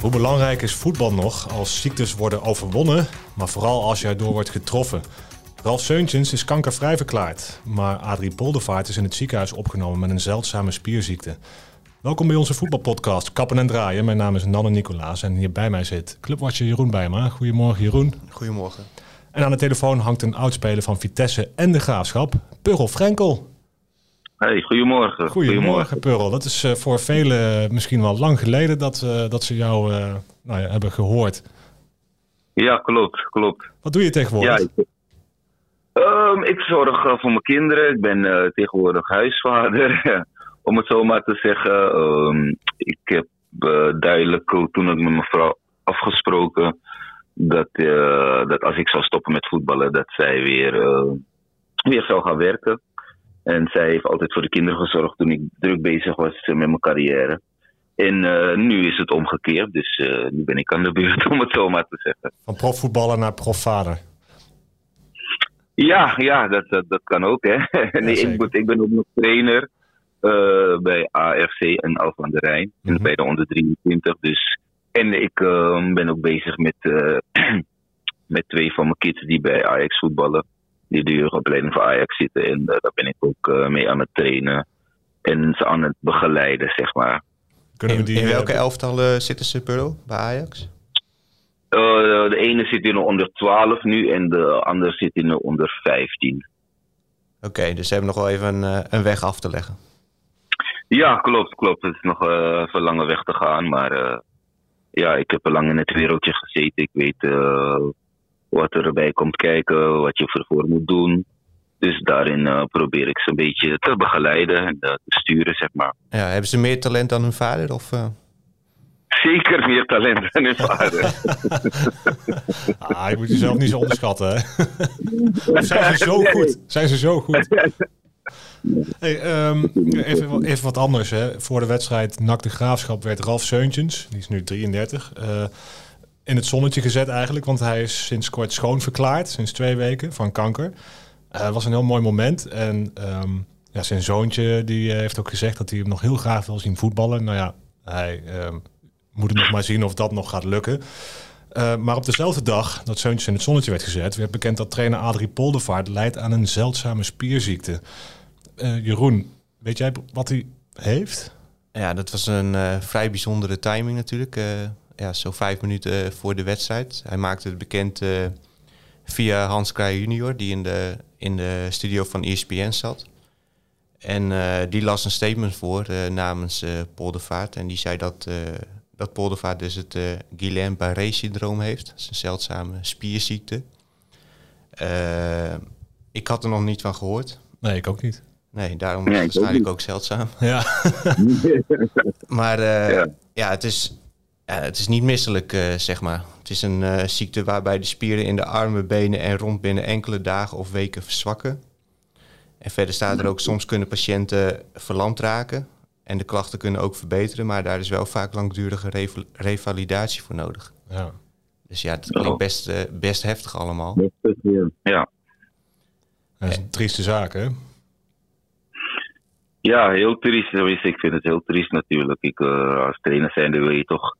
Hoe belangrijk is voetbal nog als ziektes worden overwonnen, maar vooral als je erdoor wordt getroffen? Ralf Seuntjens is kankervrij verklaard, maar Adrie Poldervaart is in het ziekenhuis opgenomen met een zeldzame spierziekte. Welkom bij onze voetbalpodcast Kappen en Draaien. Mijn naam is Nanne Nicolaas en hier bij mij zit clubwatcher Jeroen Bijma. Goedemorgen Jeroen. Goedemorgen. En aan de telefoon hangt een oudspeler van Vitesse en de Graafschap, Purrel Frenkel. Hey, goedemorgen. Goedemorgen, Purrel. Dat is uh, voor velen misschien wel lang geleden dat, uh, dat ze jou uh, nou ja, hebben gehoord. Ja, klopt, klopt. Wat doe je tegenwoordig? Ja, ik, um, ik zorg voor mijn kinderen. Ik ben tegenwoordig huisvader, om het zo maar te zeggen. Um, ik heb duidelijk toen ik met mijn vrouw afgesproken dat, dat als ik zou stoppen met voetballen, dat zij weer, weer zou gaan werken. En zij heeft altijd voor de kinderen gezorgd toen ik druk bezig was met mijn carrière. En uh, nu is het omgekeerd, dus uh, nu ben ik aan de beurt om het zo maar te zeggen. Van profvoetballer naar profvader. Ja, ja dat, dat, dat kan ook. Hè. nee, ik, ben ook nog trainer uh, bij ARC en Alphen aan de Rijn. Mm -hmm. Bij de onder 23. Dus. En ik ben ook bezig met, met twee van mijn kids die bij Ajax voetballen die de jeugdopleiding van Ajax zitten. En uh, daar ben ik ook uh, mee aan het trainen. En ze aan het begeleiden, zeg maar. Kunnen we die, in, welke elftallen zitten ze, Purl, bij Ajax? Uh, de ene zit in de onder 12 nu en de andere zit in de onder 15. Oké, okay, dus ze hebben nog wel even een, een, weg af te leggen. Ja, klopt, klopt. Het is nog een lange weg te gaan. Maar ja, ik heb er lang in het wereldje gezeten. Ik weet wat erbij komt kijken, wat je ervoor moet doen. Dus daarin uh, probeer ik ze een beetje te begeleiden en uh, te sturen, zeg maar. Ja, hebben ze meer talent dan hun vader? Of, uh... Zeker meer talent dan hun vader. ah, je moet jezelf niet zo onderschatten, hè? zijn ze zo goed? Zijn ze zo goed? Hey, um, even, even wat anders. Hè. Voor de wedstrijd NAC de Graafschap werd Ralf Seuntjens, die is nu 33 in het zonnetje gezet eigenlijk. Want hij is sinds kort schoon verklaard, sinds twee weken, van kanker. Het uh, was een heel mooi moment. En um, ja, zijn zoontje die heeft ook gezegd dat hij hem nog heel graag wil zien voetballen. Nou ja, hij um, moet het nog maar zien of dat nog gaat lukken. Uh, maar op dezelfde dag dat Zoontje in het zonnetje werd gezet... werd bekend dat trainer Adrie Poldervaart leidt aan een zeldzame spierziekte. Jeroen, weet jij wat hij heeft? Ja, dat was een vrij bijzondere timing natuurlijk ja, zo vijf minuten voor de wedstrijd. Hij maakte het bekend uh, via Hans Kraaij junior, die in de, in de studio van ESPN zat. En uh, die las een statement voor uh, namens Poldervaart. En die zei dat, dat Poldervaart dus het Guillain-Barré-syndroom heeft. Dat is een zeldzame spierziekte. ik had er nog niet van gehoord. Nee, ik ook niet. Nee, daarom is het waarschijnlijk ook, ook zeldzaam. Ja. maar ja. ja, het is ja, het is niet misselijk, uh, zeg maar. Het is een uh, ziekte waarbij de spieren in de armen, benen en rond binnen enkele dagen of weken verzwakken. En verder staat er ook, soms kunnen patiënten verlamd raken. En de klachten kunnen ook verbeteren, maar daar is wel vaak langdurige rev revalidatie voor nodig. Ja. Dus ja, het klinkt best, uh, best heftig allemaal. Ja. Dat is een trieste zaak, hè? Ja, heel triest. Ik vind het heel triest natuurlijk. Ik, als trainer zijnde wil je toch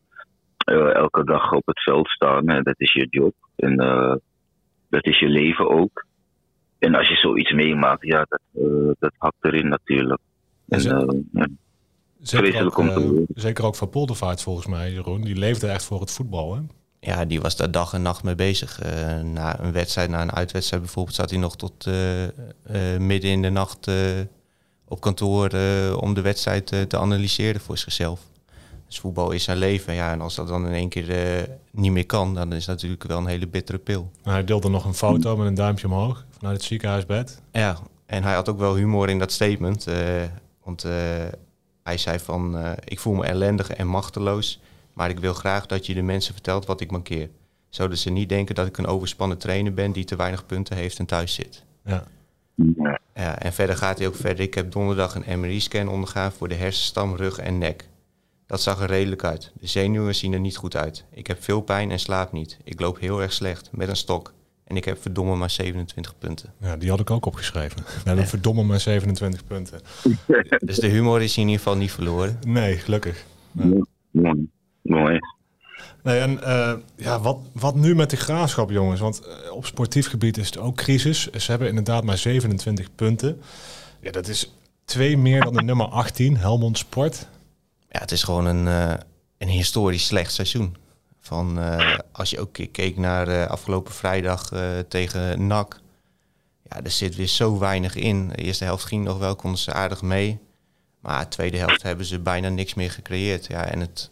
elke dag op het veld staan. En dat is je job. En uh, dat is je leven ook. En als je zoiets meemaakt, ja, dat, uh, dat hakt erin natuurlijk. En, ja, zeker, ook, zeker ook van Poldervaart volgens mij, Jeroen. Die leefde echt voor het voetbal, hè? Ja, die was daar dag en nacht mee bezig. na een wedstrijd, na een uitwedstrijd bijvoorbeeld, zat hij nog tot midden in de nacht op kantoor om de wedstrijd te analyseren voor zichzelf. Dus voetbal is zijn leven. Ja, en als dat dan in één keer uh, niet meer kan, dan is dat natuurlijk wel een hele bittere pil. Maar hij deelde nog een foto met een duimpje omhoog vanuit het ziekenhuisbed. Ja, en hij had ook wel humor in dat statement. Uh, want uh, hij zei van, ik voel me ellendig en machteloos, maar ik wil graag dat je de mensen vertelt wat ik mankeer. Zodat ze niet denken dat ik een overspannen trainer ben die te weinig punten heeft en thuis zit. Ja. Ja, en verder gaat hij ook verder. Ik heb donderdag een MRI-scan ondergaan voor de hersenstam, rug en nek. Dat zag er redelijk uit. De zenuwen zien er niet goed uit. Ik heb veel pijn en slaap niet. Ik loop heel erg slecht met een stok. En ik heb verdomme maar 27 punten. Ja, die had ik ook opgeschreven. We hebben verdomme maar 27 punten. Dus de humor is in ieder geval niet verloren. Nee, gelukkig. Mooi. Mooi. Nee, en uh, ja, wat, wat nu met de graafschap, jongens? Want uh, op sportief gebied is het ook crisis. Ze hebben inderdaad maar 27 punten. Ja, dat is twee meer dan de nummer 18, Helmond Sport. Ja, het is gewoon een, uh, een historisch slecht seizoen. Van, als je ook keek naar afgelopen vrijdag tegen NAC. Ja, er zit weer zo weinig in. De eerste helft ging nog wel, konden ze aardig mee. Maar de tweede helft hebben ze bijna niks meer gecreëerd. Ja, en het,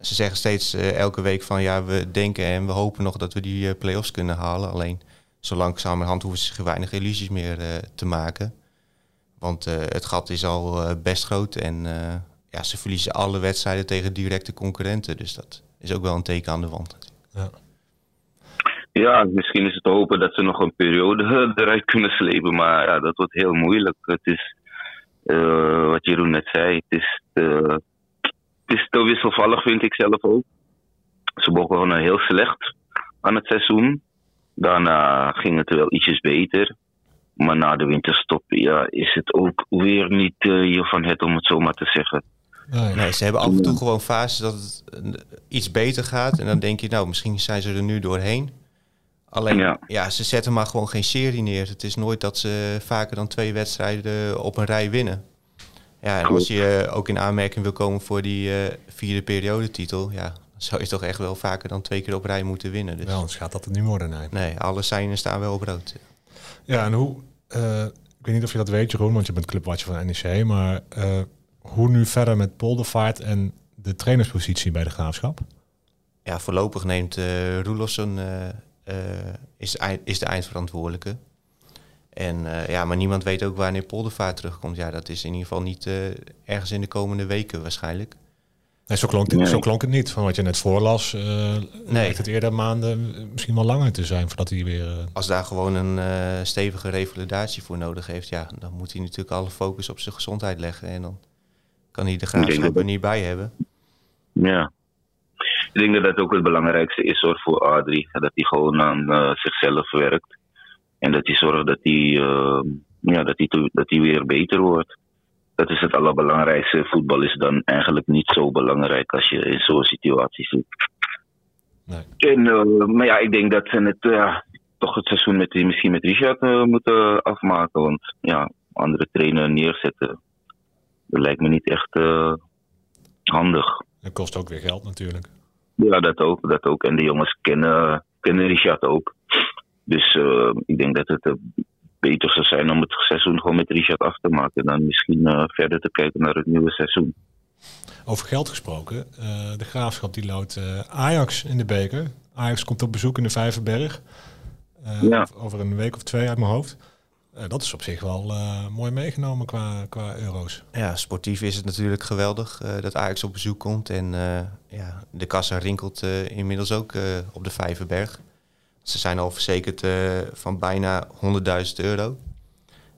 ze zeggen steeds elke week van ja, we denken en we hopen nog dat we die play-offs kunnen halen. Alleen zo langzamerhand hoeven ze zich weinig illusies meer te maken. Want het gat is al best groot en ja, ze verliezen alle wedstrijden tegen directe concurrenten. Dus dat is ook wel een teken aan de wand. Ja. ja, misschien is het te hopen dat ze nog een periode eruit kunnen slepen. Maar ja, dat wordt heel moeilijk. Het is wat Jeroen net zei, het is het is te wisselvallig, vind ik zelf ook. Ze begonnen heel slecht aan het seizoen. Daarna ging het wel ietsjes beter. Maar na de winterstop ja, is het ook weer niet uh, hiervan het, om het zo maar te zeggen. Nee, nee, ze hebben af en toe gewoon fases dat het iets beter gaat. En dan denk je, nou, misschien zijn ze er nu doorheen. Alleen, ja. ja. ze zetten maar gewoon geen serie neer. Het is nooit dat ze vaker dan twee wedstrijden op een rij winnen. Ja, en als je ook in aanmerking wil komen voor die uh, vierde periodetitel, ja, dan zou je toch echt wel vaker dan twee keer op rij moeten winnen. Dus. Wel, anders gaat dat er niet worden, nee. Nee, alle seinen staan wel op rood. Ja, en hoe, uh, ik weet niet of je dat weet Jeroen, want je bent clubwatcher van NEC, maar uh, hoe nu verder met Poldervaart en de trainerspositie bij de Graafschap? Ja, voorlopig neemt uh, Roelofsen is, is de eindverantwoordelijke. En uh, ja, maar niemand weet ook wanneer Poldervaart terugkomt. Ja, dat is in ieder geval niet uh, ergens in de komende weken waarschijnlijk. Nee, zo, klonk het, nee. zo klonk het niet. Van wat je net voorlas, uh, nee. het eerder maanden misschien wel langer te zijn voordat hij weer... Als daar gewoon een stevige revalidatie voor nodig heeft, ja, dan moet hij natuurlijk alle focus op zijn gezondheid leggen. En dan kan hij de graafschap er niet bij hebben. Ja. Ik denk dat dat ook het belangrijkste is hoor, voor Adrie. Dat hij gewoon aan zichzelf werkt. En dat hij zorgt dat hij, uh, ja, dat, hij dat hij weer beter wordt. Dat is het allerbelangrijkste. Voetbal is dan eigenlijk niet zo belangrijk als je in zo'n situatie zit. Nee. En, uh, maar ja, ik denk dat ze het, toch het seizoen met, misschien met Richard moeten afmaken. Want ja, andere trainer neerzetten, dat lijkt me niet echt handig. Dat kost ook weer geld natuurlijk. Ja, dat ook. Dat ook. En de jongens kennen, kennen Richard ook. Dus uh, ik denk dat het uh, beter zou zijn om het seizoen gewoon met Richard af te maken. Dan misschien uh, verder te kijken naar het nieuwe seizoen. Over geld gesproken. de graafschap die loopt Ajax in de beker. Ajax komt op bezoek in de Vijverberg. Ja. Over een week of twee uit mijn hoofd. Dat is op zich wel mooi meegenomen qua, qua euro's. Ja, sportief is het natuurlijk geweldig dat Ajax op bezoek komt. En ja, de kassa rinkelt inmiddels ook op de Vijverberg. Ze zijn al verzekerd uh, van bijna 100.000 euro.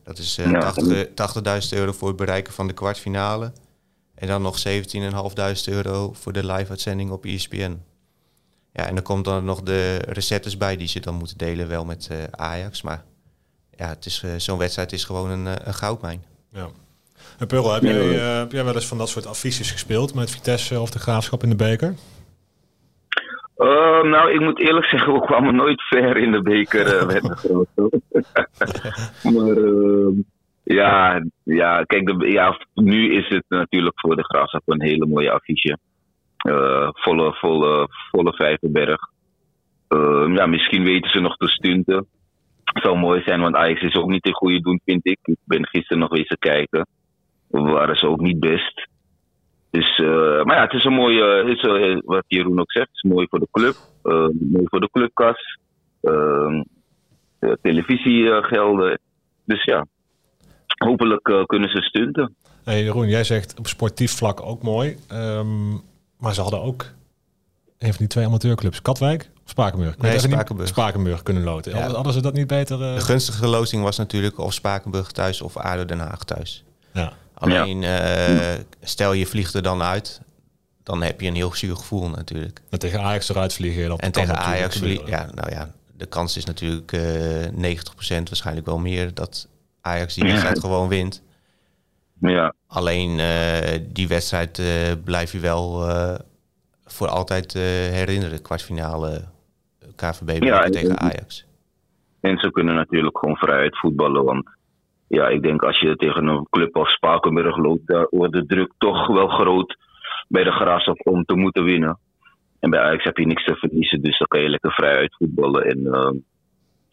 Dat is uh, ja. 80.000 euro voor het bereiken van de kwartfinale. En dan nog 17.500 euro voor de live-uitzending op ESPN. Ja, en dan komt dan nog de recettes bij die ze dan moeten delen, wel met uh, Ajax. Maar ja, het is, zo'n wedstrijd is gewoon een, een goudmijn. Ja. En Pearl, heb jij, heb jij wel eens van dat soort affiches gespeeld met Vitesse of de Graafschap in de beker? Uh, nou, ik moet eerlijk zeggen, we kwamen nooit ver in de beker uh, met de grote. maar uh, ja, ja, kijk, de, ja, nu is het natuurlijk voor de Graafschap een hele mooie affiche. Uh, volle, volle, volle Vijverberg. ja, misschien weten ze nog te stunten. Zou mooi zijn, want Ajax is ook niet in goede doen, vind ik. Ik ben gisteren nog eens kijken. Waren ze ook niet best. Dus, uh, maar ja, het is een mooie, is, uh, wat Jeroen ook zegt, het is mooi voor de club, mooi voor de clubkas, ehm, televisiegelden. Dus ja, hopelijk kunnen ze stunten. Hey Jeroen, jij zegt op sportief vlak ook mooi, um, maar ze hadden ook een van die twee amateurclubs, Katwijk of Spakenburg? Nee, Spakenburg. Spakenburg kunnen loten. Ja. Hadden ze dat niet beter? De gunstige lozing was natuurlijk of Spakenburg thuis of ADO Den Haag thuis. Ja. Alleen, ja. uh, stel je vliegt er dan uit, dan heb je een heel zuur gevoel natuurlijk. En tegen Ajax eruit vliegen. Dat en tegen Ajax vliegen, ja, nou ja, de kans is natuurlijk uh, 90% waarschijnlijk wel meer dat Ajax die wedstrijd gewoon wint. Ja. Alleen die wedstrijd blijf je wel voor altijd herinneren. Kwartfinale KVB ja, tegen Ajax. En ze kunnen natuurlijk gewoon vrijuit voetballen. Want ja, ik denk als je tegen een club als Spakenburg loopt, daar wordt de druk toch wel groot bij de Graafschap om te moeten winnen. En bij Ajax heb je niks te verliezen, dus dan kan je lekker vrij voetballen. En uh,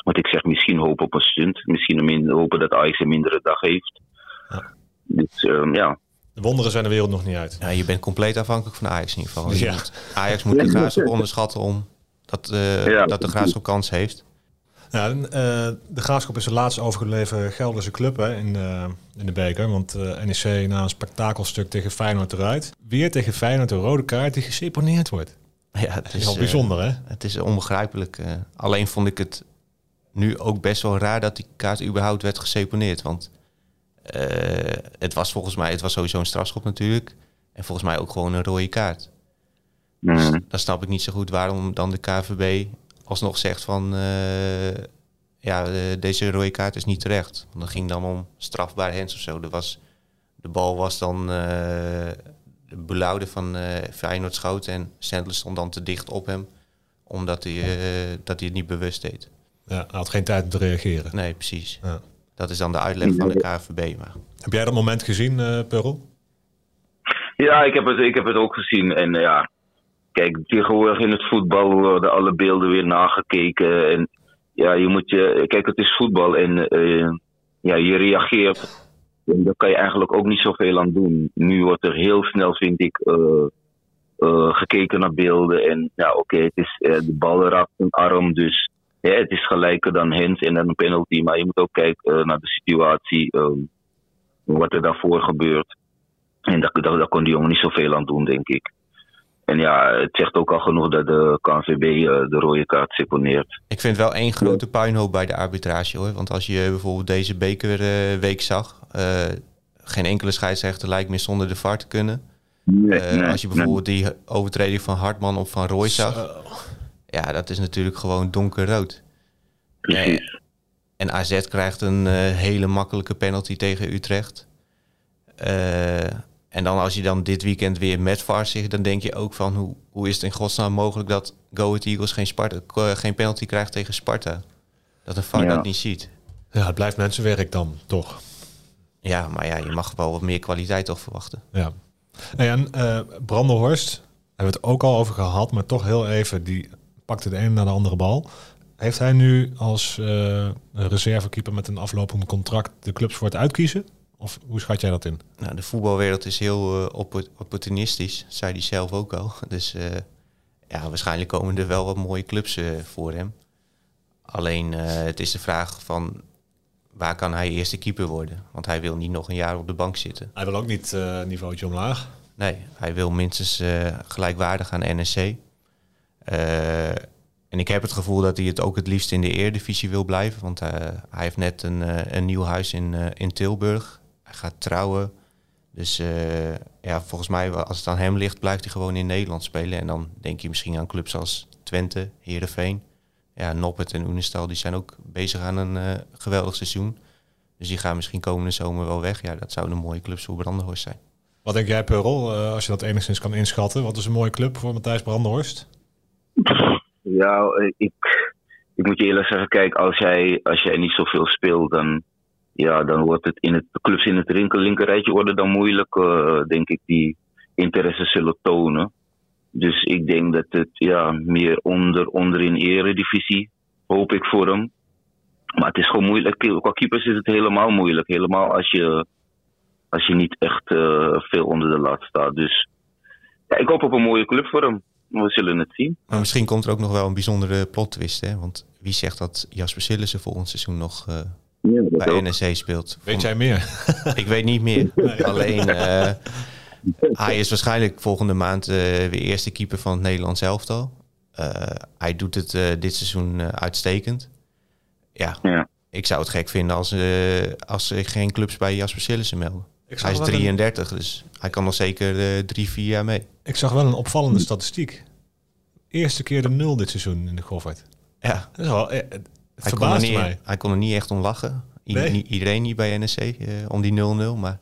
wat ik zeg, misschien hopen op een stunt. Misschien hopen dat Ajax een mindere dag heeft. Ja. Dus uh, ja. De wonderen zijn de wereld nog niet uit. Ja, je bent compleet afhankelijk van Ajax in ieder geval. Ja. Ajax moet de Graafschap onderschatten om dat, uh, dat de Graafschap kans heeft. Ja, uh, de Graafschap is de laatste overgebleven Gelderse club hè, in, uh, in de beker. Want uh, NEC na een spektakelstuk tegen Feyenoord eruit. Weer tegen Feyenoord een rode kaart die geseponeerd wordt. Ja, het is wel bijzonder hè? Het is onbegrijpelijk. alleen vond ik het nu ook best wel raar dat die kaart überhaupt werd geseponeerd. Want het was volgens mij, het was sowieso een strafschop natuurlijk. En volgens mij ook gewoon een rode kaart. Mm. Dus dan snap ik niet zo goed waarom dan de KVB alsnog zegt van uh, ja, uh, deze rode kaart is niet terecht. Want dan ging dan om strafbaar hens of zo. Er was, de bal was dan uh, de van Feyenoord schoot en Sandler stond dan te dicht op hem, omdat hij, dat hij het niet bewust deed. Ja, hij had geen tijd om te reageren. Nee, precies. Ja. Dat is dan de uitleg van de KVB. Maar. Heb jij dat moment gezien, uh, Perl? Ja, ik heb, het, ik heb het ook gezien. En ja, kijk, tegenwoordig in het voetbal worden alle beelden weer nagekeken. En ja, je moet je. Kijk, het is voetbal en uh, ja, je reageert. En daar kan je eigenlijk ook niet zoveel aan doen. Nu wordt er heel snel, vind ik, uh, uh, gekeken naar beelden. En ja, oké, okay, het is de bal raakt een arm, dus ja, het is gelijker dan hens en dan een penalty. Maar je moet ook kijken naar de situatie, wat er daarvoor gebeurt. En daar, daar, daar kon die jongen niet zoveel aan doen, denk ik. En ja, het zegt ook al genoeg dat de KNVB uh, de rode kaart seponeert. Ik vind wel één grote puinhoop bij de arbitrage hoor. Want als je bijvoorbeeld deze bekerweek uh, zag, uh, geen enkele scheidsrechter lijkt meer zonder de VAR te kunnen. Nee, nee, als je bijvoorbeeld die overtreding van Hartman of van Roy zag, ja, dat is natuurlijk gewoon donkerrood. Precies. en AZ krijgt een hele makkelijke penalty tegen Utrecht. En dan als je dan dit weekend weer met VAR zit, dan denk je ook van hoe, hoe is het in godsnaam mogelijk dat Go Ahead Eagles geen, Sparta, geen penalty krijgt tegen Sparta? Dat een VAR dat niet ziet. Ja, het blijft mensenwerk dan, toch? Ja, maar ja, je mag wel wat meer kwaliteit toch verwachten. Ja. Nou ja, en uh, Brandenhorst, hebben we het ook al over gehad, maar toch heel even, die pakte de ene naar de andere bal. Heeft hij nu als uh, reservekeeper met een aflopend contract de clubs voor het uitkiezen? Of hoe schat jij dat in? Nou, de voetbalwereld is heel uh, opportunistisch, zei hij zelf ook al. Dus uh, ja, waarschijnlijk komen er wel wat mooie clubs voor hem. Alleen het is de vraag van waar kan hij eerste keeper worden? Want hij wil niet nog een jaar op de bank zitten. Hij wil ook niet uh, niveautje omlaag. Nee, hij wil minstens gelijkwaardig aan NSC. En ik heb het gevoel dat hij het ook het liefst in de Eredivisie wil blijven. Want hij heeft net een, een nieuw huis in, in Tilburg gaat trouwen. Dus ja, volgens mij, als het aan hem ligt, blijft hij gewoon in Nederland spelen. En dan denk je misschien aan clubs als Twente, Heerenveen. Ja, Noppet en Oenestal, die zijn ook bezig aan een geweldig seizoen. Dus die gaan misschien komende zomer wel weg. Ja, dat zou een mooie club voor Brandenhorst zijn. Wat denk jij, Pearl, uh, als je dat enigszins kan inschatten? Wat is een mooie club voor Matthijs Brandenhorst? Ja, ik, ik moet je eerlijk zeggen, kijk, als jij, als jij niet zoveel speelt, dan ja, dan wordt het in het clubs in het linkerrijtje worden dan moeilijk, uh, denk ik, die interesse zullen tonen. Dus ik denk dat het ja, meer onder, onder in eredivisie, hoop ik voor hem. Maar het is gewoon moeilijk. Qua keepers is het helemaal moeilijk. Helemaal als je, als je niet echt uh, veel onder de lat staat. Dus ja, ik hoop op een mooie club voor hem. We zullen het zien. Maar misschien komt er ook nog wel een bijzondere plot twist. Hè? Want wie zegt dat Jasper Sillissen volgend seizoen nog uh, ja, bij NEC speelt. Weet jij meer? Ik weet niet meer. Alleen uh, hij is waarschijnlijk volgende maand uh, weer eerste keeper van het Nederlands elftal. Uh, hij doet het dit seizoen uitstekend. Ja, ja, ik zou het gek vinden als, als er geen clubs bij Jasper Sillissen melden. Hij is 33, dus hij kan nog zeker drie, vier jaar mee. Ik zag wel een opvallende statistiek. Eerste keer de nul dit seizoen in de Goffert. Ja. Dat is wel, eh, het Hij kon, er verbaast niet, mij. hij kon er niet echt om lachen. I- Nee? niet- iedereen niet bij NEC eh, om die 0-0. Maar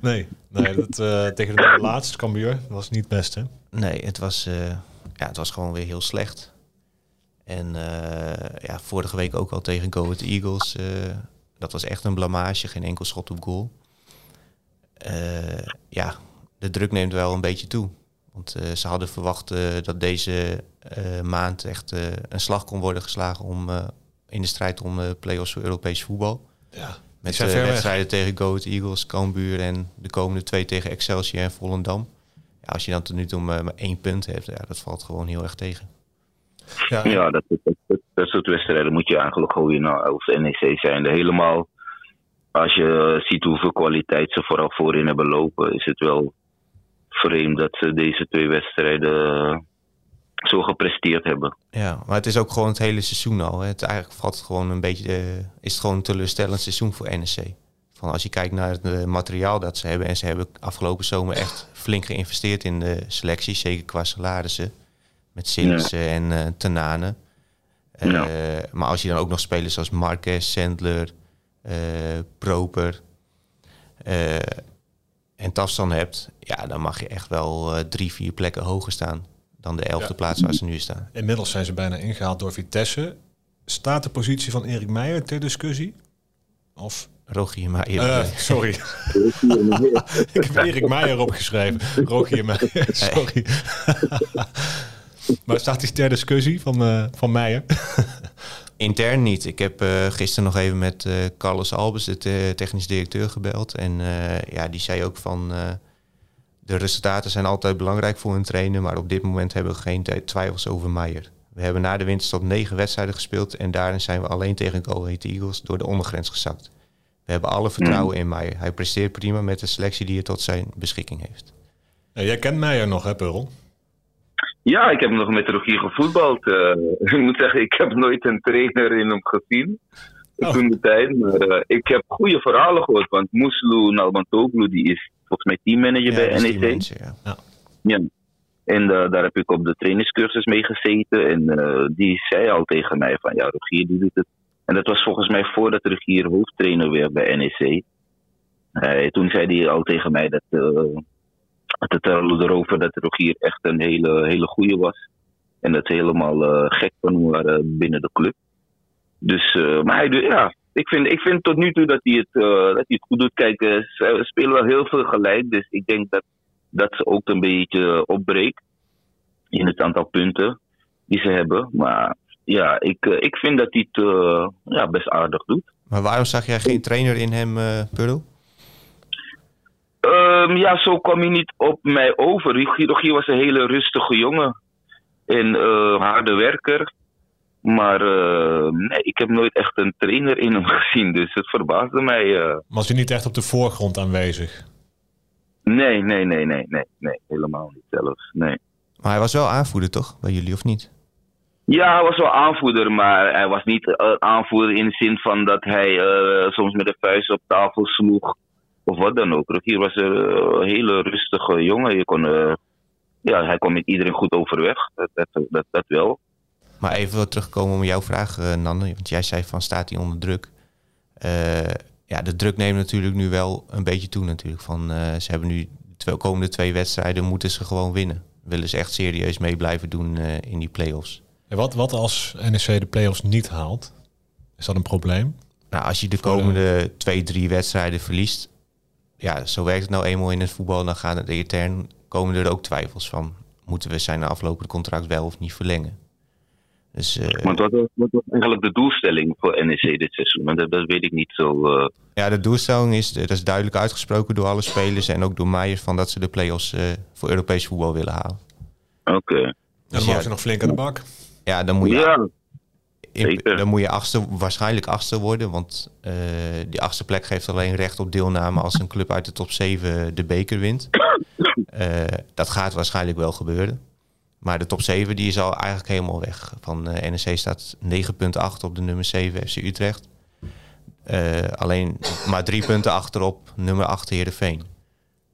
Nee, nee dat, eh, tegen de laatste Cambuur was niet het beste. nee, het was, eh, ja, het was gewoon weer heel slecht. En eh, ja, vorige week ook al tegen Go Ahead Eagles. eh, dat was echt een blamage. Geen enkel schot op goal. Eh, ja, de druk neemt wel een beetje toe. Want eh, ze hadden verwacht eh, dat deze eh, maand echt eh, een slag kon worden geslagen om, eh, in de strijd om de play-offs voor Europees voetbal. Ja, Met wedstrijden tegen Go Ahead Eagles, Cambuur en de komende twee tegen Excelsior en Volendam. Ja, als je dan tot nu toe maar, maar één punt hebt, ja, dat valt gewoon heel erg tegen. ja, Ja, dat, dat, dat, dat soort wedstrijden moet je eigenlijk gooien nou, als NEC zijn. Helemaal als je ziet hoeveel kwaliteit ze vooral voorin hebben lopen, is het wel vreemd dat ze deze twee wedstrijden zo gepresteerd hebben. Ja, maar het is ook gewoon het hele seizoen al. Hè. Het eigenlijk valt het gewoon een beetje, eh, is het gewoon een teleurstellend seizoen voor NEC. Van als je kijkt naar het eh, materiaal dat ze hebben en ze hebben afgelopen zomer echt flink geïnvesteerd in de selectie, zeker qua salarissen, met Sillissen en eh Tenane. Eh, Ja. Maar als je dan ook nog spelers zoals Marquez, Sandler, eh, Proper eh, en Tafsan hebt, ja, dan mag je echt wel eh, drie, vier plekken hoger staan dan de elfde Ja. plaats waar ze nu staan. Inmiddels zijn ze bijna ingehaald door Vitesse. Staat de positie van Erik Meijer ter discussie? Of, Rogier Meijer. eh, eh, sorry, ik heb Erik Meijer opgeschreven. Rogier Meijer, sorry. maar staat die ter discussie van, eh, van Meijer? Intern niet. Ik heb eh, gisteren nog even met eh, Carlos Albers, de te- technisch directeur, gebeld. En eh, ja, die zei ook van... eh, de resultaten zijn altijd belangrijk voor een trainer... maar op dit moment hebben we geen twijfels over Meijer. We hebben na de winterstop negen wedstrijden gespeeld... en daarin zijn we alleen tegen Go Ahead Eagles door de ondergrens gezakt. We hebben alle vertrouwen in Meijer. Hij presteert prima met de selectie die hij tot zijn beschikking heeft. Ja, jij kent Meijer nog, hè, Pearl? Ja, ik heb nog met Rogier gevoetbald. eh. ik moet zeggen, ik heb nooit een trainer in hem gezien. Oh. Toen de tijd. Maar eh, ik heb goede verhalen gehoord. Want Moeslu Nalbantoglu, die is volgens mij teammanager bij dus die NEC. mensen, ja. Ja. En eh, daar heb ik op de trainingscursus mee gezeten. En eh, die zei al tegen mij van, ja, Rogier die doet het. En dat was volgens mij voordat Rogier hoofdtrainer werd bij NEC. Eh, toen zei hij al tegen mij dat het er- erover dat Rogier echt een hele, hele goede was. En dat ze helemaal eh, gek van waren binnen de club. Dus, eh, maar hij ja, ik vind, ik vind tot nu toe dat hij het, eh, dat hij het goed doet. Kijk, ze spelen wel heel veel gelijk. Dus ik denk dat dat ze ook een beetje opbreekt in het aantal punten die ze hebben. Maar ja, ik, ik vind dat hij het ja, best aardig doet. Maar waarom zag jij geen trainer in hem, Purl? Ehm, ja, zo kwam hij niet op mij over. Rogier, was een hele rustige jongen. En eh, harde werker. Maar eh, nee, ik heb nooit echt een trainer in hem gezien. Dus het verbaasde mij. eh. Was hij niet echt op de voorgrond aanwezig? nee, nee, nee, nee, nee, nee. Helemaal niet zelfs. Nee. Maar hij was wel aanvoerder, toch? Bij jullie, of niet? Ja, hij was wel aanvoerder, maar hij was niet aanvoerder in de zin van dat hij eh, soms met de vuist op tafel sloeg. Of wat dan ook. Rogier was een eh, hele rustige jongen. Je kon, eh, ja, hij kwam met iedereen goed overweg. Dat, dat, dat, dat wel. Maar even terugkomen om jouw vraag, eh, Nanne. Want jij zei van, staat hij onder druk? Eh, ja, de druk neemt natuurlijk nu wel een beetje toe natuurlijk. Van, eh, ze hebben nu de komende twee wedstrijden, moeten ze gewoon winnen. Willen ze echt serieus mee blijven doen eh, in die play-offs. En wat, wat als NEC de play-offs niet haalt? Is dat een probleem? Nou, als je de- komende twee, drie wedstrijden verliest... Ja, zo werkt het nou eenmaal in het voetbal. Dan gaan er intern komen er ook twijfels van. Moeten we zijn aflopende contract wel of niet verlengen? Dus eh, Want wat was, wat was eigenlijk de doelstelling voor NEC dit seizoen? Want dat, dat weet ik niet zo. eh. Ja, de doelstelling is, dat is duidelijk uitgesproken door alle spelers en ook door Meijer, van dat ze de play-offs eh, voor Europees voetbal willen halen. Oké. Dan ja, mag je nog flink aan de bak. Ja, dan moet je, Ja, in- dan moet je achtste, waarschijnlijk achtste worden, want eh, die achtste plek geeft alleen recht op deelname als een club uit de top 7 de beker wint. Eh, dat gaat waarschijnlijk wel gebeuren. Maar de top 7 die is al eigenlijk helemaal weg. Van eh NEC staat 9 punten achter op de nummer 7 FC Utrecht. Alleen maar drie punten achterop nummer 8 Heerenveen.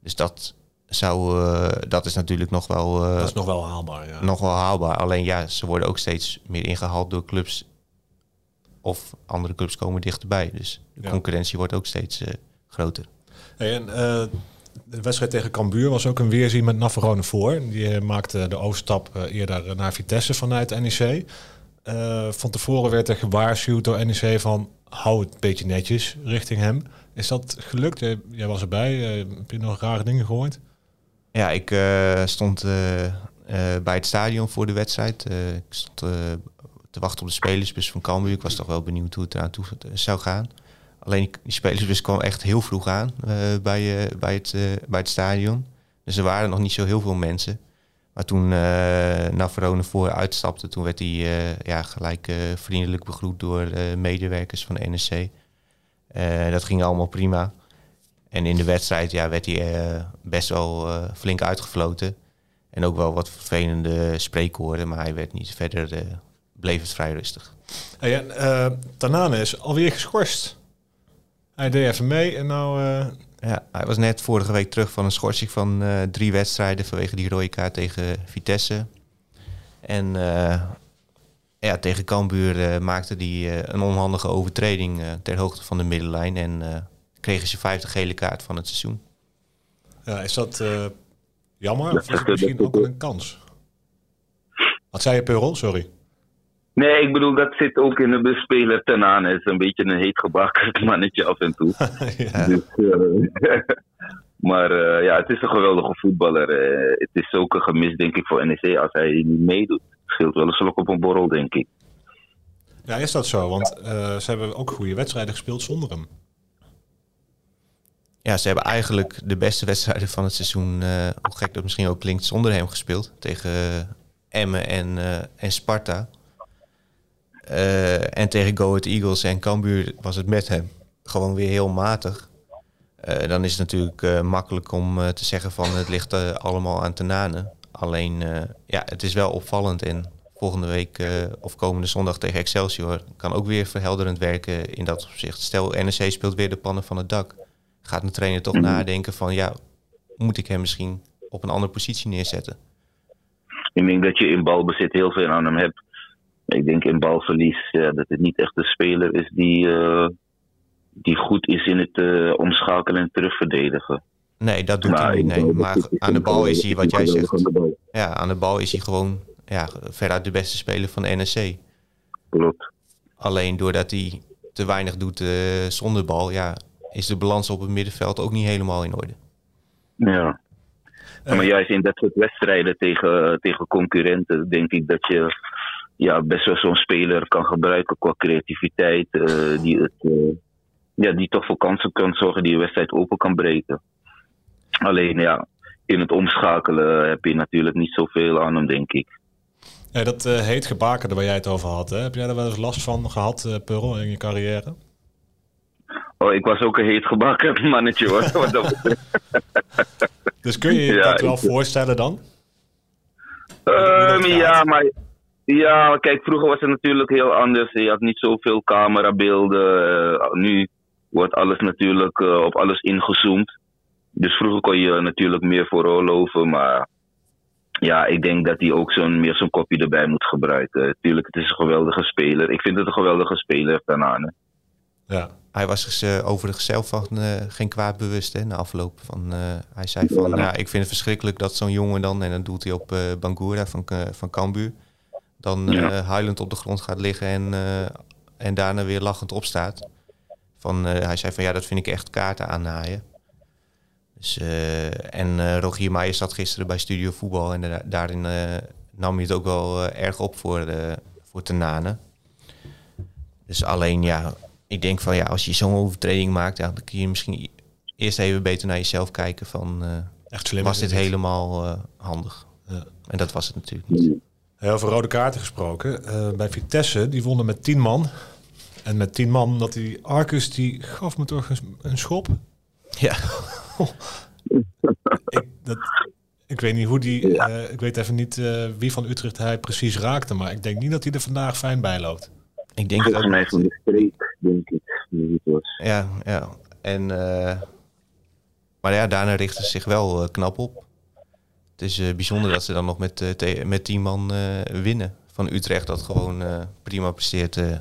Dus dat, zou, dat is natuurlijk nog wel... dat is nog wel haalbaar, ja. Nog wel haalbaar. Alleen ja, ze worden ook steeds meer ingehaald door clubs of andere clubs komen dichterbij. Dus de concurrentie wordt ook steeds groter. Hey, en, de wedstrijd tegen Cambuur was ook een weerzien met Navarone voor. Die maakte de overstap eerder naar Vitesse vanuit NEC. Van tevoren werd er gewaarschuwd door NEC van hou het een beetje netjes richting hem. Is dat gelukt? Jij, was erbij. Heb je nog rare dingen gehoord? Ja, ik uh, stond bij het stadion voor de wedstrijd. ik stond te wachten op de spelersbus van Cambuur. Ik was toch wel benieuwd hoe het eraan toe zou gaan. Alleen die spelersbus kwam echt heel vroeg aan bij, bij, het, bij het stadion. Dus er waren nog niet zo heel veel mensen. Maar toen uh, Navarone voor uitstapte, toen werd hij ja, gelijk vriendelijk begroet door medewerkers van de NSC. dat ging allemaal prima. En in de wedstrijd ja, werd hij best wel flink uitgefloten. En ook wel wat vervelende spreekwoorden, maar hij werd niet verder, bleef het vrij rustig. Hey, Tanane is alweer geschorst. Hij deed even mee en nou ja, hij was net vorige week terug van een schorsing van drie wedstrijden vanwege die rode kaart tegen Vitesse. En ja, tegen Cambuur maakte hij een onhandige overtreding ter hoogte van de middenlijn en kregen ze vijfde gele kaart van het seizoen. Ja, is dat jammer of is het misschien ook een kans? Wat zei je, Peurel? Sorry. Nee, ik bedoel, dat zit ook in de bespeler ten aan. Het is een beetje een heet gebakken mannetje af en toe. ja. dus, uh, maar uh, ja, het is een geweldige voetballer. Uh, het is ook een gemis, denk ik, voor NEC als hij niet meedoet. Het scheelt wel een slok op een borrel, denk ik. Ja, is dat zo? Want ze hebben ook goede wedstrijden gespeeld zonder hem. Ja, ze hebben eigenlijk de beste wedstrijden van het seizoen, hoe gek dat misschien ook klinkt, zonder hem gespeeld. Tegen Emmen en, en Sparta. Uh, en tegen Go Ahead Eagles en Cambuur was het met hem gewoon weer heel matig. Uh, dan is het natuurlijk uh, makkelijk om te zeggen van het ligt allemaal aan Tenane. Alleen ja, het is wel opvallend en volgende week of komende zondag tegen Excelsior kan ook weer verhelderend werken in dat opzicht. Stel NEC speelt weer de pannen van het dak. Gaat een trainer toch mhm. nadenken van ja, moet ik hem misschien op een andere positie neerzetten? Ik denk dat je in balbezit heel veel aan hem hebt. Ik denk in balverlies ja, dat het niet echt een speler is die, uh, die goed is in het uh, omschakelen en terugverdedigen. Nee, dat doet hij niet. Nee. Maar aan de bal is hij, wat jij zegt. Ja, aan de bal is hij gewoon ja, veruit de beste speler van de NSC. Klopt. Alleen doordat hij te weinig doet uh, zonder bal, ja, is de balans op het middenveld ook niet helemaal in orde. Ja. maar juist in dat soort wedstrijden tegen, tegen concurrenten denk ik dat je ja, best wel zo'n speler kan gebruiken qua creativiteit. Uh, die, het, uh, ja, die toch voor kansen kan zorgen die je wedstrijd open kan breken. Alleen ja, in het omschakelen heb je natuurlijk niet zoveel aan hem, denk ik. Ja, dat uh, heet gebakerde waar jij het over had. Hè? Heb jij er wel eens last van gehad, uh, Pearl, in je carrière? Oh, ik was ook een heet gebakken mannetje hoor. dus kun je je ja, dat wel voorstellen dan? Um, ja, maar ja, kijk, vroeger was het natuurlijk heel anders. Je had niet zoveel camerabeelden. Uh, nu wordt alles natuurlijk uh, op alles ingezoomd. Dus vroeger kon je natuurlijk meer veroorloven. Maar ja, ik denk dat hij ook zo'n, meer zo'n kopje erbij moet gebruiken. Tuurlijk, het is een geweldige speler. Ik vind het een geweldige speler, Tanane. Ja. Hij was zich uh, overigens zelf van uh, geen kwaad bewust hè, na afloop. Van, uh, hij zei van, ja. ik vind het verschrikkelijk dat zo'n jongen dan... en dan doet hij op Bangura van, van Cambuur dan ja. huilend op de grond gaat liggen en, en daarna weer lachend opstaat. Van, hij zei van ja, dat vind ik echt kaarten aannaaien. Dus, en Rogier Meijer zat gisteren bij Studio Voetbal en daarin nam hij het ook wel erg op voor, voor Tenane. Dus alleen ja, ik denk van ja, als je zo'n overtreding maakt, ja, dan kun je misschien eerst even beter naar jezelf kijken van Echt slim, was dit helemaal handig? Ja. En dat was het natuurlijk niet. Over rode kaarten gesproken. Uh, bij Vitesse, die wonnen met tien man. En met tien man, dat die Arcus, die gaf me toch een, een schop. Ja. ik, dat, ik weet niet hoe die, uh, ik weet even niet uh, wie van Utrecht hij precies raakte, maar ik denk niet dat hij er vandaag fijn bij loopt. Ik denk dat mij van de streek, denk ik. Ja, ja. En, uh, Maar ja, daarna richten ze zich wel knap op. Het is bijzonder dat ze dan nog met, met tien man winnen van Utrecht. Dat gewoon prima presteert de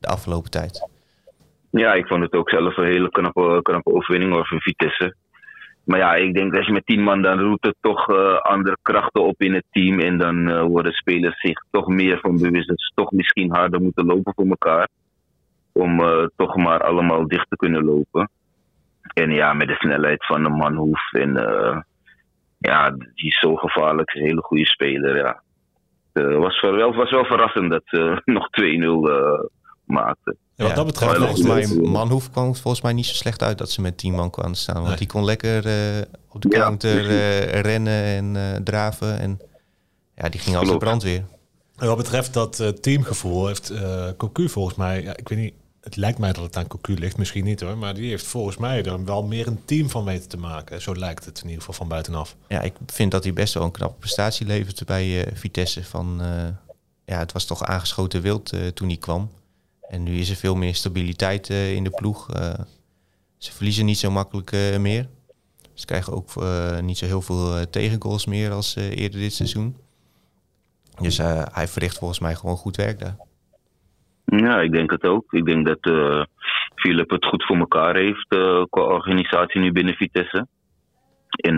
afgelopen tijd. Ja, ik vond het ook zelf een hele knappe, knappe overwinning over Vitesse. Maar ja, ik denk als je met tien man, dan roept het toch uh, andere krachten op in het team. En dan uh, worden spelers zich toch meer van bewust dat ze toch misschien harder moeten lopen voor elkaar. Om uh, toch maar allemaal dicht te kunnen lopen. En ja, met de snelheid van de Manhoef. En ja, die is zo gevaarlijk. Een hele goede speler. Ja. Het was, wel, was wel verrassend dat nog 2-0 maakten. Ja, wat dat betreft, volgens mij, Manhoef kwam volgens mij niet zo slecht uit dat ze met tien man kwamen staan. Want die kon lekker uh, op de counter uh, rennen en uh, draven. En ja, die ging als de brandweer. En wat betreft dat teamgevoel heeft Cocu volgens mij, ja, ik weet niet, het lijkt mij dat het aan Cocu ligt, misschien niet hoor, maar die heeft volgens mij er wel meer een team van weten te maken. Zo lijkt het in ieder geval van buitenaf. Ja, ik vind dat hij best wel een knappe prestatie levert bij Vitesse. Van, ja, het was toch aangeschoten wild toen hij kwam. En nu is er veel meer stabiliteit uh, in de ploeg. Uh, ze verliezen niet zo makkelijk uh, meer. Ze krijgen ook niet zo heel veel tegengoals meer als eerder dit seizoen. Dus hij verricht volgens mij gewoon goed werk daar. Ja, ik denk het ook. Ik denk dat Philip het goed voor elkaar heeft qua organisatie nu binnen Vitesse. En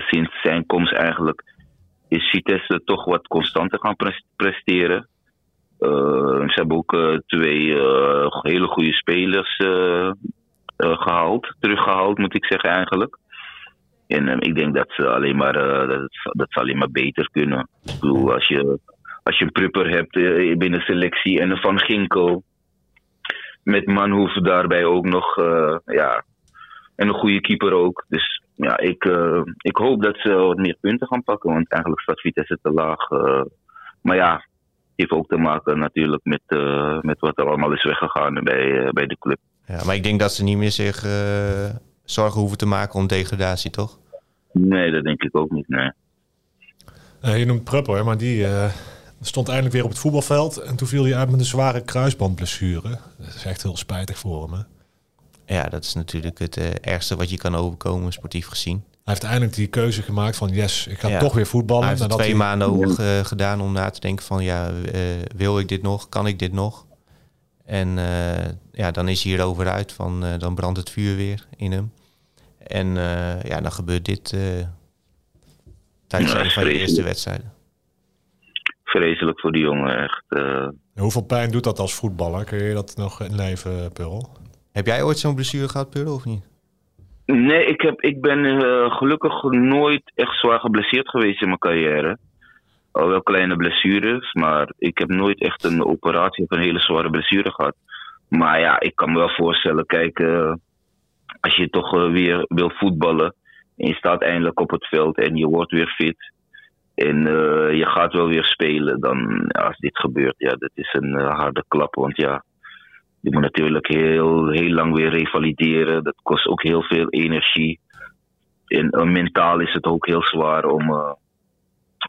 sinds zijn komst eigenlijk is Vitesse toch wat constanter gaan presteren. Uh, ze hebben ook uh, twee uh, hele goede spelers gehaald, teruggehaald moet ik zeggen eigenlijk. En ik denk dat ze alleen maar, dat, dat ze alleen maar beter kunnen. Ik bedoel, als je, als je een prupper hebt binnen selectie en een Van Ginkel. Met Manhoef daarbij ook nog, ja, en een goede keeper ook. Dus ja, ik, ik hoop dat ze wat meer punten gaan pakken, want eigenlijk staat Vitesse te laag. maar ja, heeft ook te maken natuurlijk met, uh, met wat er allemaal is weggegaan bij, uh, bij de club. Ja, maar ik denk dat ze niet meer zich uh, zorgen hoeven te maken om degradatie, toch? Nee, dat denk ik ook niet, nee. je noemt Prupper, maar die stond eindelijk weer op het voetbalveld. En toen viel hij uit met een zware kruisbandblessure. Dat is echt heel spijtig voor hem, hè? Ja, dat is natuurlijk het ergste wat je kan overkomen, sportief gezien. Hij heeft eindelijk die keuze gemaakt van yes, ik ga toch weer voetballen. Hij heeft er twee maanden over gedaan om na te denken van ja, uh, wil ik dit nog? Kan ik dit nog? En uh, ja, dan is hij erover uit van uh, dan brandt het vuur weer in hem. En ja, dan gebeurt dit tijdens ja, een van de eerste wedstrijden. Vreselijk voor die jongen, echt. Hoeveel pijn doet dat als voetballer? Kun je dat nog inleven, Purl? Heb jij ooit zo'n blessure gehad, Purl, of niet? Nee, ik, heb, ik ben uh, gelukkig nooit echt zwaar geblesseerd geweest in mijn carrière. Al wel kleine blessures, maar ik heb nooit echt een operatie of een hele zware blessure gehad. Maar ja, ik kan me wel voorstellen, kijk, uh, als je toch uh, weer wil voetballen en je staat eindelijk op het veld en je wordt weer fit en je gaat wel weer spelen, dan als dit gebeurt, ja, dat is een harde klap. Want ja, je moet natuurlijk heel, heel lang weer revalideren. Dat kost ook heel veel energie. En uh, mentaal is het ook heel zwaar om, uh,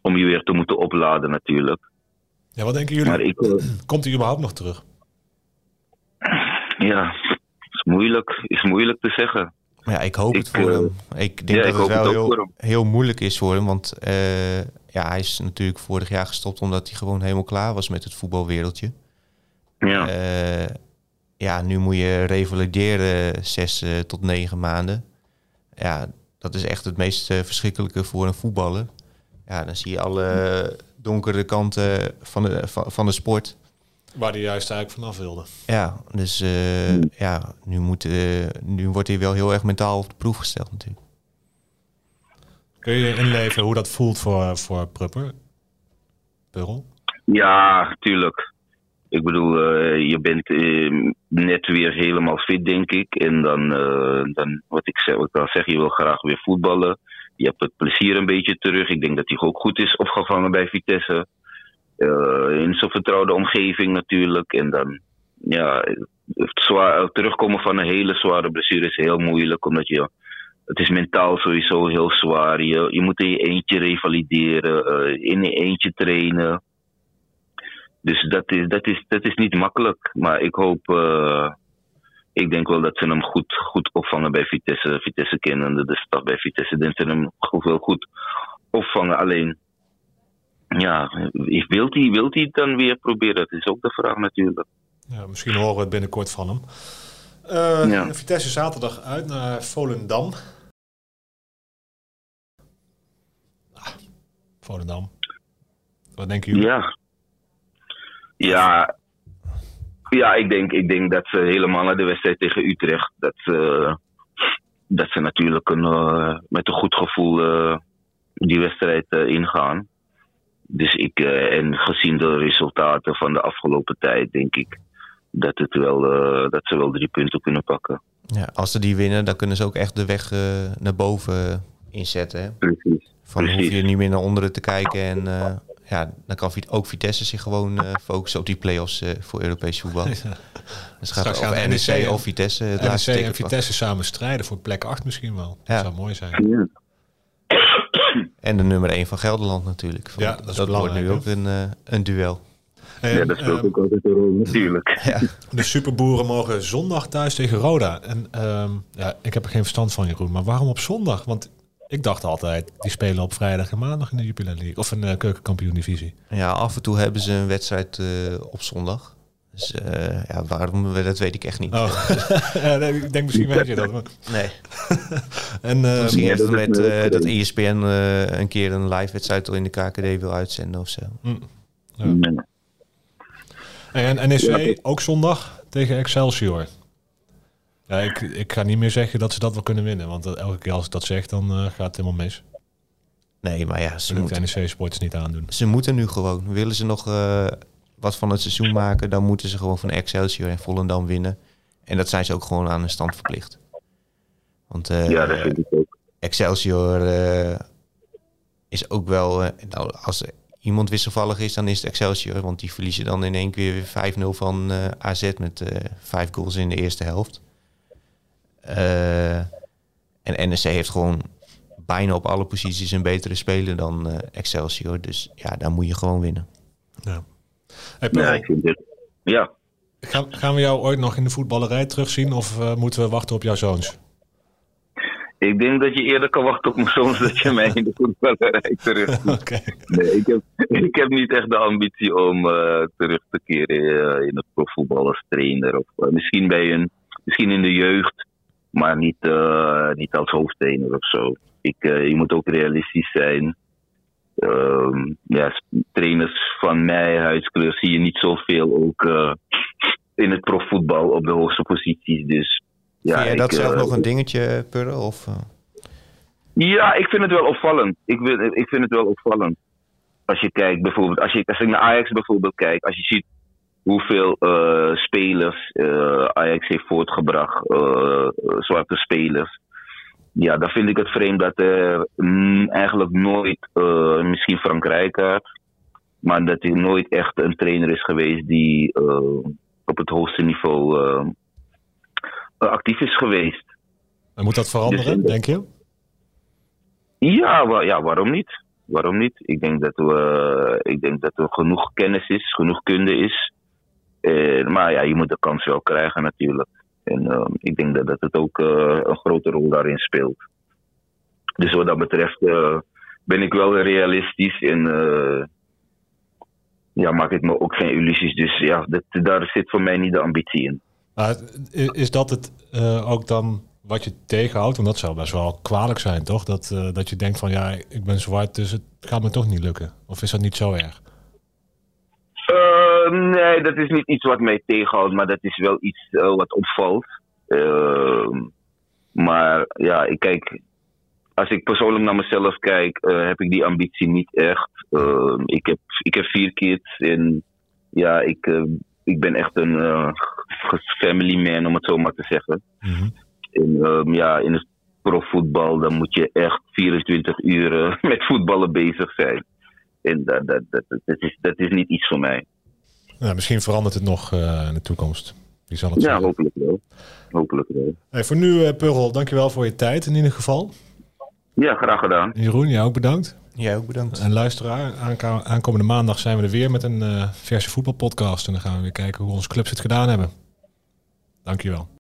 om je weer te moeten opladen natuurlijk. Ja, wat denken jullie? Maar ik, uh, Komt hij überhaupt nog terug? Ja, is moeilijk, is moeilijk te zeggen. Ja, ik hoop ik, het voor hem. Ik denk ja, dat het wel heel, heel moeilijk is voor hem. Want ja, hij is natuurlijk vorig jaar gestopt omdat hij gewoon helemaal klaar was met het voetbalwereldje. Ja ja, nu moet je revalideren zes uh, tot negen maanden. Ja, dat is echt het meest uh, verschrikkelijke voor een voetballer. Ja, dan zie je alle donkere kanten van de, van, van de sport. Waar hij juist eigenlijk vanaf wilde. Ja, dus uh, ja, nu, moet, nu wordt hij wel heel erg mentaal op de proef gesteld natuurlijk. Kun je inleven hoe dat voelt voor, voor Prupper? Purl? Ja, tuurlijk. Ik bedoel, uh, je bent uh, net weer helemaal fit, denk ik. En dan, uh, dan wat ik zeg, ik dan zeg, je wil graag weer voetballen. Je hebt het plezier een beetje terug. Ik denk dat hij ook goed is opgevangen bij Vitesse. in zo'n vertrouwde omgeving natuurlijk. En dan, ja, terugkomen van een hele zware blessure is heel moeilijk. Omdat je, het is mentaal sowieso heel zwaar. Je, je moet in je eentje revalideren, in je eentje trainen. Dus dat is, dat, is, dat is niet makkelijk. Maar ik hoop, uh, ik denk wel dat ze hem goed, goed opvangen bij Vitesse. Vitesse kennende de staf bij Vitesse. Denk ze hem wel goed opvangen. Alleen, ja, wilt hij, wilt hij het dan weer proberen? Dat is ook de vraag natuurlijk. Ja, misschien horen we het binnenkort van hem. Uh, ja. Vitesse zaterdag uit naar Volendam. Ah, Volendam. Wat denken jullie? Ja. Ja, ja ik, denk, ik denk dat ze helemaal naar de wedstrijd tegen Utrecht... dat ze, dat ze natuurlijk een, uh, met een goed gevoel uh, die wedstrijd ingaan. Dus ik, en gezien de resultaten van de afgelopen tijd, denk ik dat, het wel, dat ze wel drie punten kunnen pakken. Ja, als ze die winnen, dan kunnen ze ook echt de weg naar boven inzetten. Hè? Precies. Van Precies. hoef je niet meer naar onderen te kijken. En ja, dan kan ook Vitesse zich gewoon focussen op die play-offs voor Europees voetbal. Ja. Dus gaat Straks over NEC en, of Vitesse. Het NEC laatste en Vitesse samen strijden voor plek 8 misschien wel. Ja. Dat zou mooi zijn. Ja. En de nummer 1 van Gelderland natuurlijk. Ja, dat, is dat wordt nu ook een, een duel. En, ja, dat speelt ook altijd een rol natuurlijk. Ja. De superboeren mogen zondag thuis tegen Roda. En um, ja, ik heb er geen verstand van, Jeroen. Maar waarom op zondag? Want ik dacht altijd, die spelen op vrijdag en maandag in de Jupiler League. Of een uh, keukenkampioen divisie. Ja, af en toe hebben ze een wedstrijd uh, op zondag. Dus uh, ja, waarom, dat weet ik echt niet. Oh. ja, nee, ik denk misschien weet je dat. Maar... Nee. en, uh, misschien heeft het met uh, dat ESPN een keer een live wedstrijd in de KKD wil uitzenden of zo. Mm. Ja. En NEC ja. ook zondag tegen Excelsior. Ja, ik, ik ga niet meer zeggen dat ze dat wel kunnen winnen. Want elke keer als ik dat zeg, dan uh, gaat het helemaal mis. Nee, maar ja, ze de moeten, NEC Sports niet aandoen. Ze moeten nu gewoon. Willen ze nog uh, wat van het seizoen maken, dan moeten ze gewoon van Excelsior en Volendam winnen. En dat zijn ze ook gewoon aan hun stand verplicht. Want uh, ja, dat vind ik ook. Excelsior is ook wel, nou, als iemand wisselvallig is, dan is het Excelsior. Want die verliezen dan in één keer weer 5-0 van uh, AZ met uh, vijf goals in de eerste helft. Uh, en NEC heeft gewoon bijna op alle posities een betere speler dan Excelsior. Dus ja, daar moet je gewoon winnen. Ja. Hey, ja, ik vind het. Ja. Gaan, gaan we jou ooit nog in de voetballerij terugzien of moeten we wachten op jouw zoons? Ik denk dat je eerder kan wachten op mijn zoons dat je mij in de voetballerij terug okay. Nee, ik heb, ik heb niet echt de ambitie om uh, terug te keren uh, in het profvoetbal als trainer. Of uh, misschien bij een, misschien in de jeugd, maar niet, niet als hoofdtrainer of zo. Ik, je moet ook realistisch zijn. Ehm, ja, trainers van mij, huidskleur, zie je niet zoveel ook in het profvoetbal op de hoogste posities. Dus ja, Vind jij dat ik, zelf nog een dingetje, Purre? Of? Ja, ik vind het wel opvallend. Ik, wil, ik vind het wel opvallend. Als je kijkt bijvoorbeeld, als, je, als ik naar Ajax bijvoorbeeld kijk, als je ziet hoeveel uh, spelers Ajax heeft voortgebracht, zwarte spelers. Ja, dan vind ik het vreemd dat er mm, eigenlijk nooit, misschien Frank Rijkaard, maar dat er nooit echt een trainer is geweest die op het hoogste niveau actief is geweest. En moet dat veranderen, dus, denk je? Ja, wa ja, waarom niet? Waarom niet? Ik denk dat, we, ik denk dat er genoeg kennis is, genoeg kunde is. Uh, maar ja, je moet de kans wel krijgen natuurlijk. En uh, ik denk dat, dat het ook uh, een grote rol daarin speelt. Dus wat dat betreft ben ik wel realistisch en ja, maak ik me ook geen illusies. Dus ja, daar zit voor mij niet de ambitie in. Is dat het uh, ook dan wat je tegenhoudt? Want dat zou best wel kwalijk zijn, toch? Dat, uh, dat je denkt van ja, ik ben zwart, dus het gaat me toch niet lukken. Of is dat niet zo erg? Uh, nee, dat is niet iets wat mij tegenhoudt, maar dat is wel iets wat opvalt. Ehm, maar ja, ik kijk, als ik persoonlijk naar mezelf kijk, heb ik die ambitie niet echt. Ehm, ik, heb, ik heb vier kids en ja, ik ik ben echt een family man, om het zo maar te zeggen. Mm -hmm. En, ja, in het profvoetbal, dan moet je echt 24 uur met voetballen bezig zijn. En dat, dat, dat, dat, is, dat is niet iets voor mij. Ja, misschien verandert het nog uh, in de toekomst. Wie zal het ja, zeggen? hopelijk wel. Hopelijk wel. Hey, voor nu, uh, Purrel, dankjewel voor je tijd in ieder geval. Ja, graag gedaan. Jeroen, jij ook bedankt. Jij ook bedankt. En luisteraar, aank aankomende maandag zijn we er weer met een uh, verse voetbalpodcast. En dan gaan we weer kijken hoe onze clubs het gedaan hebben. Dankjewel.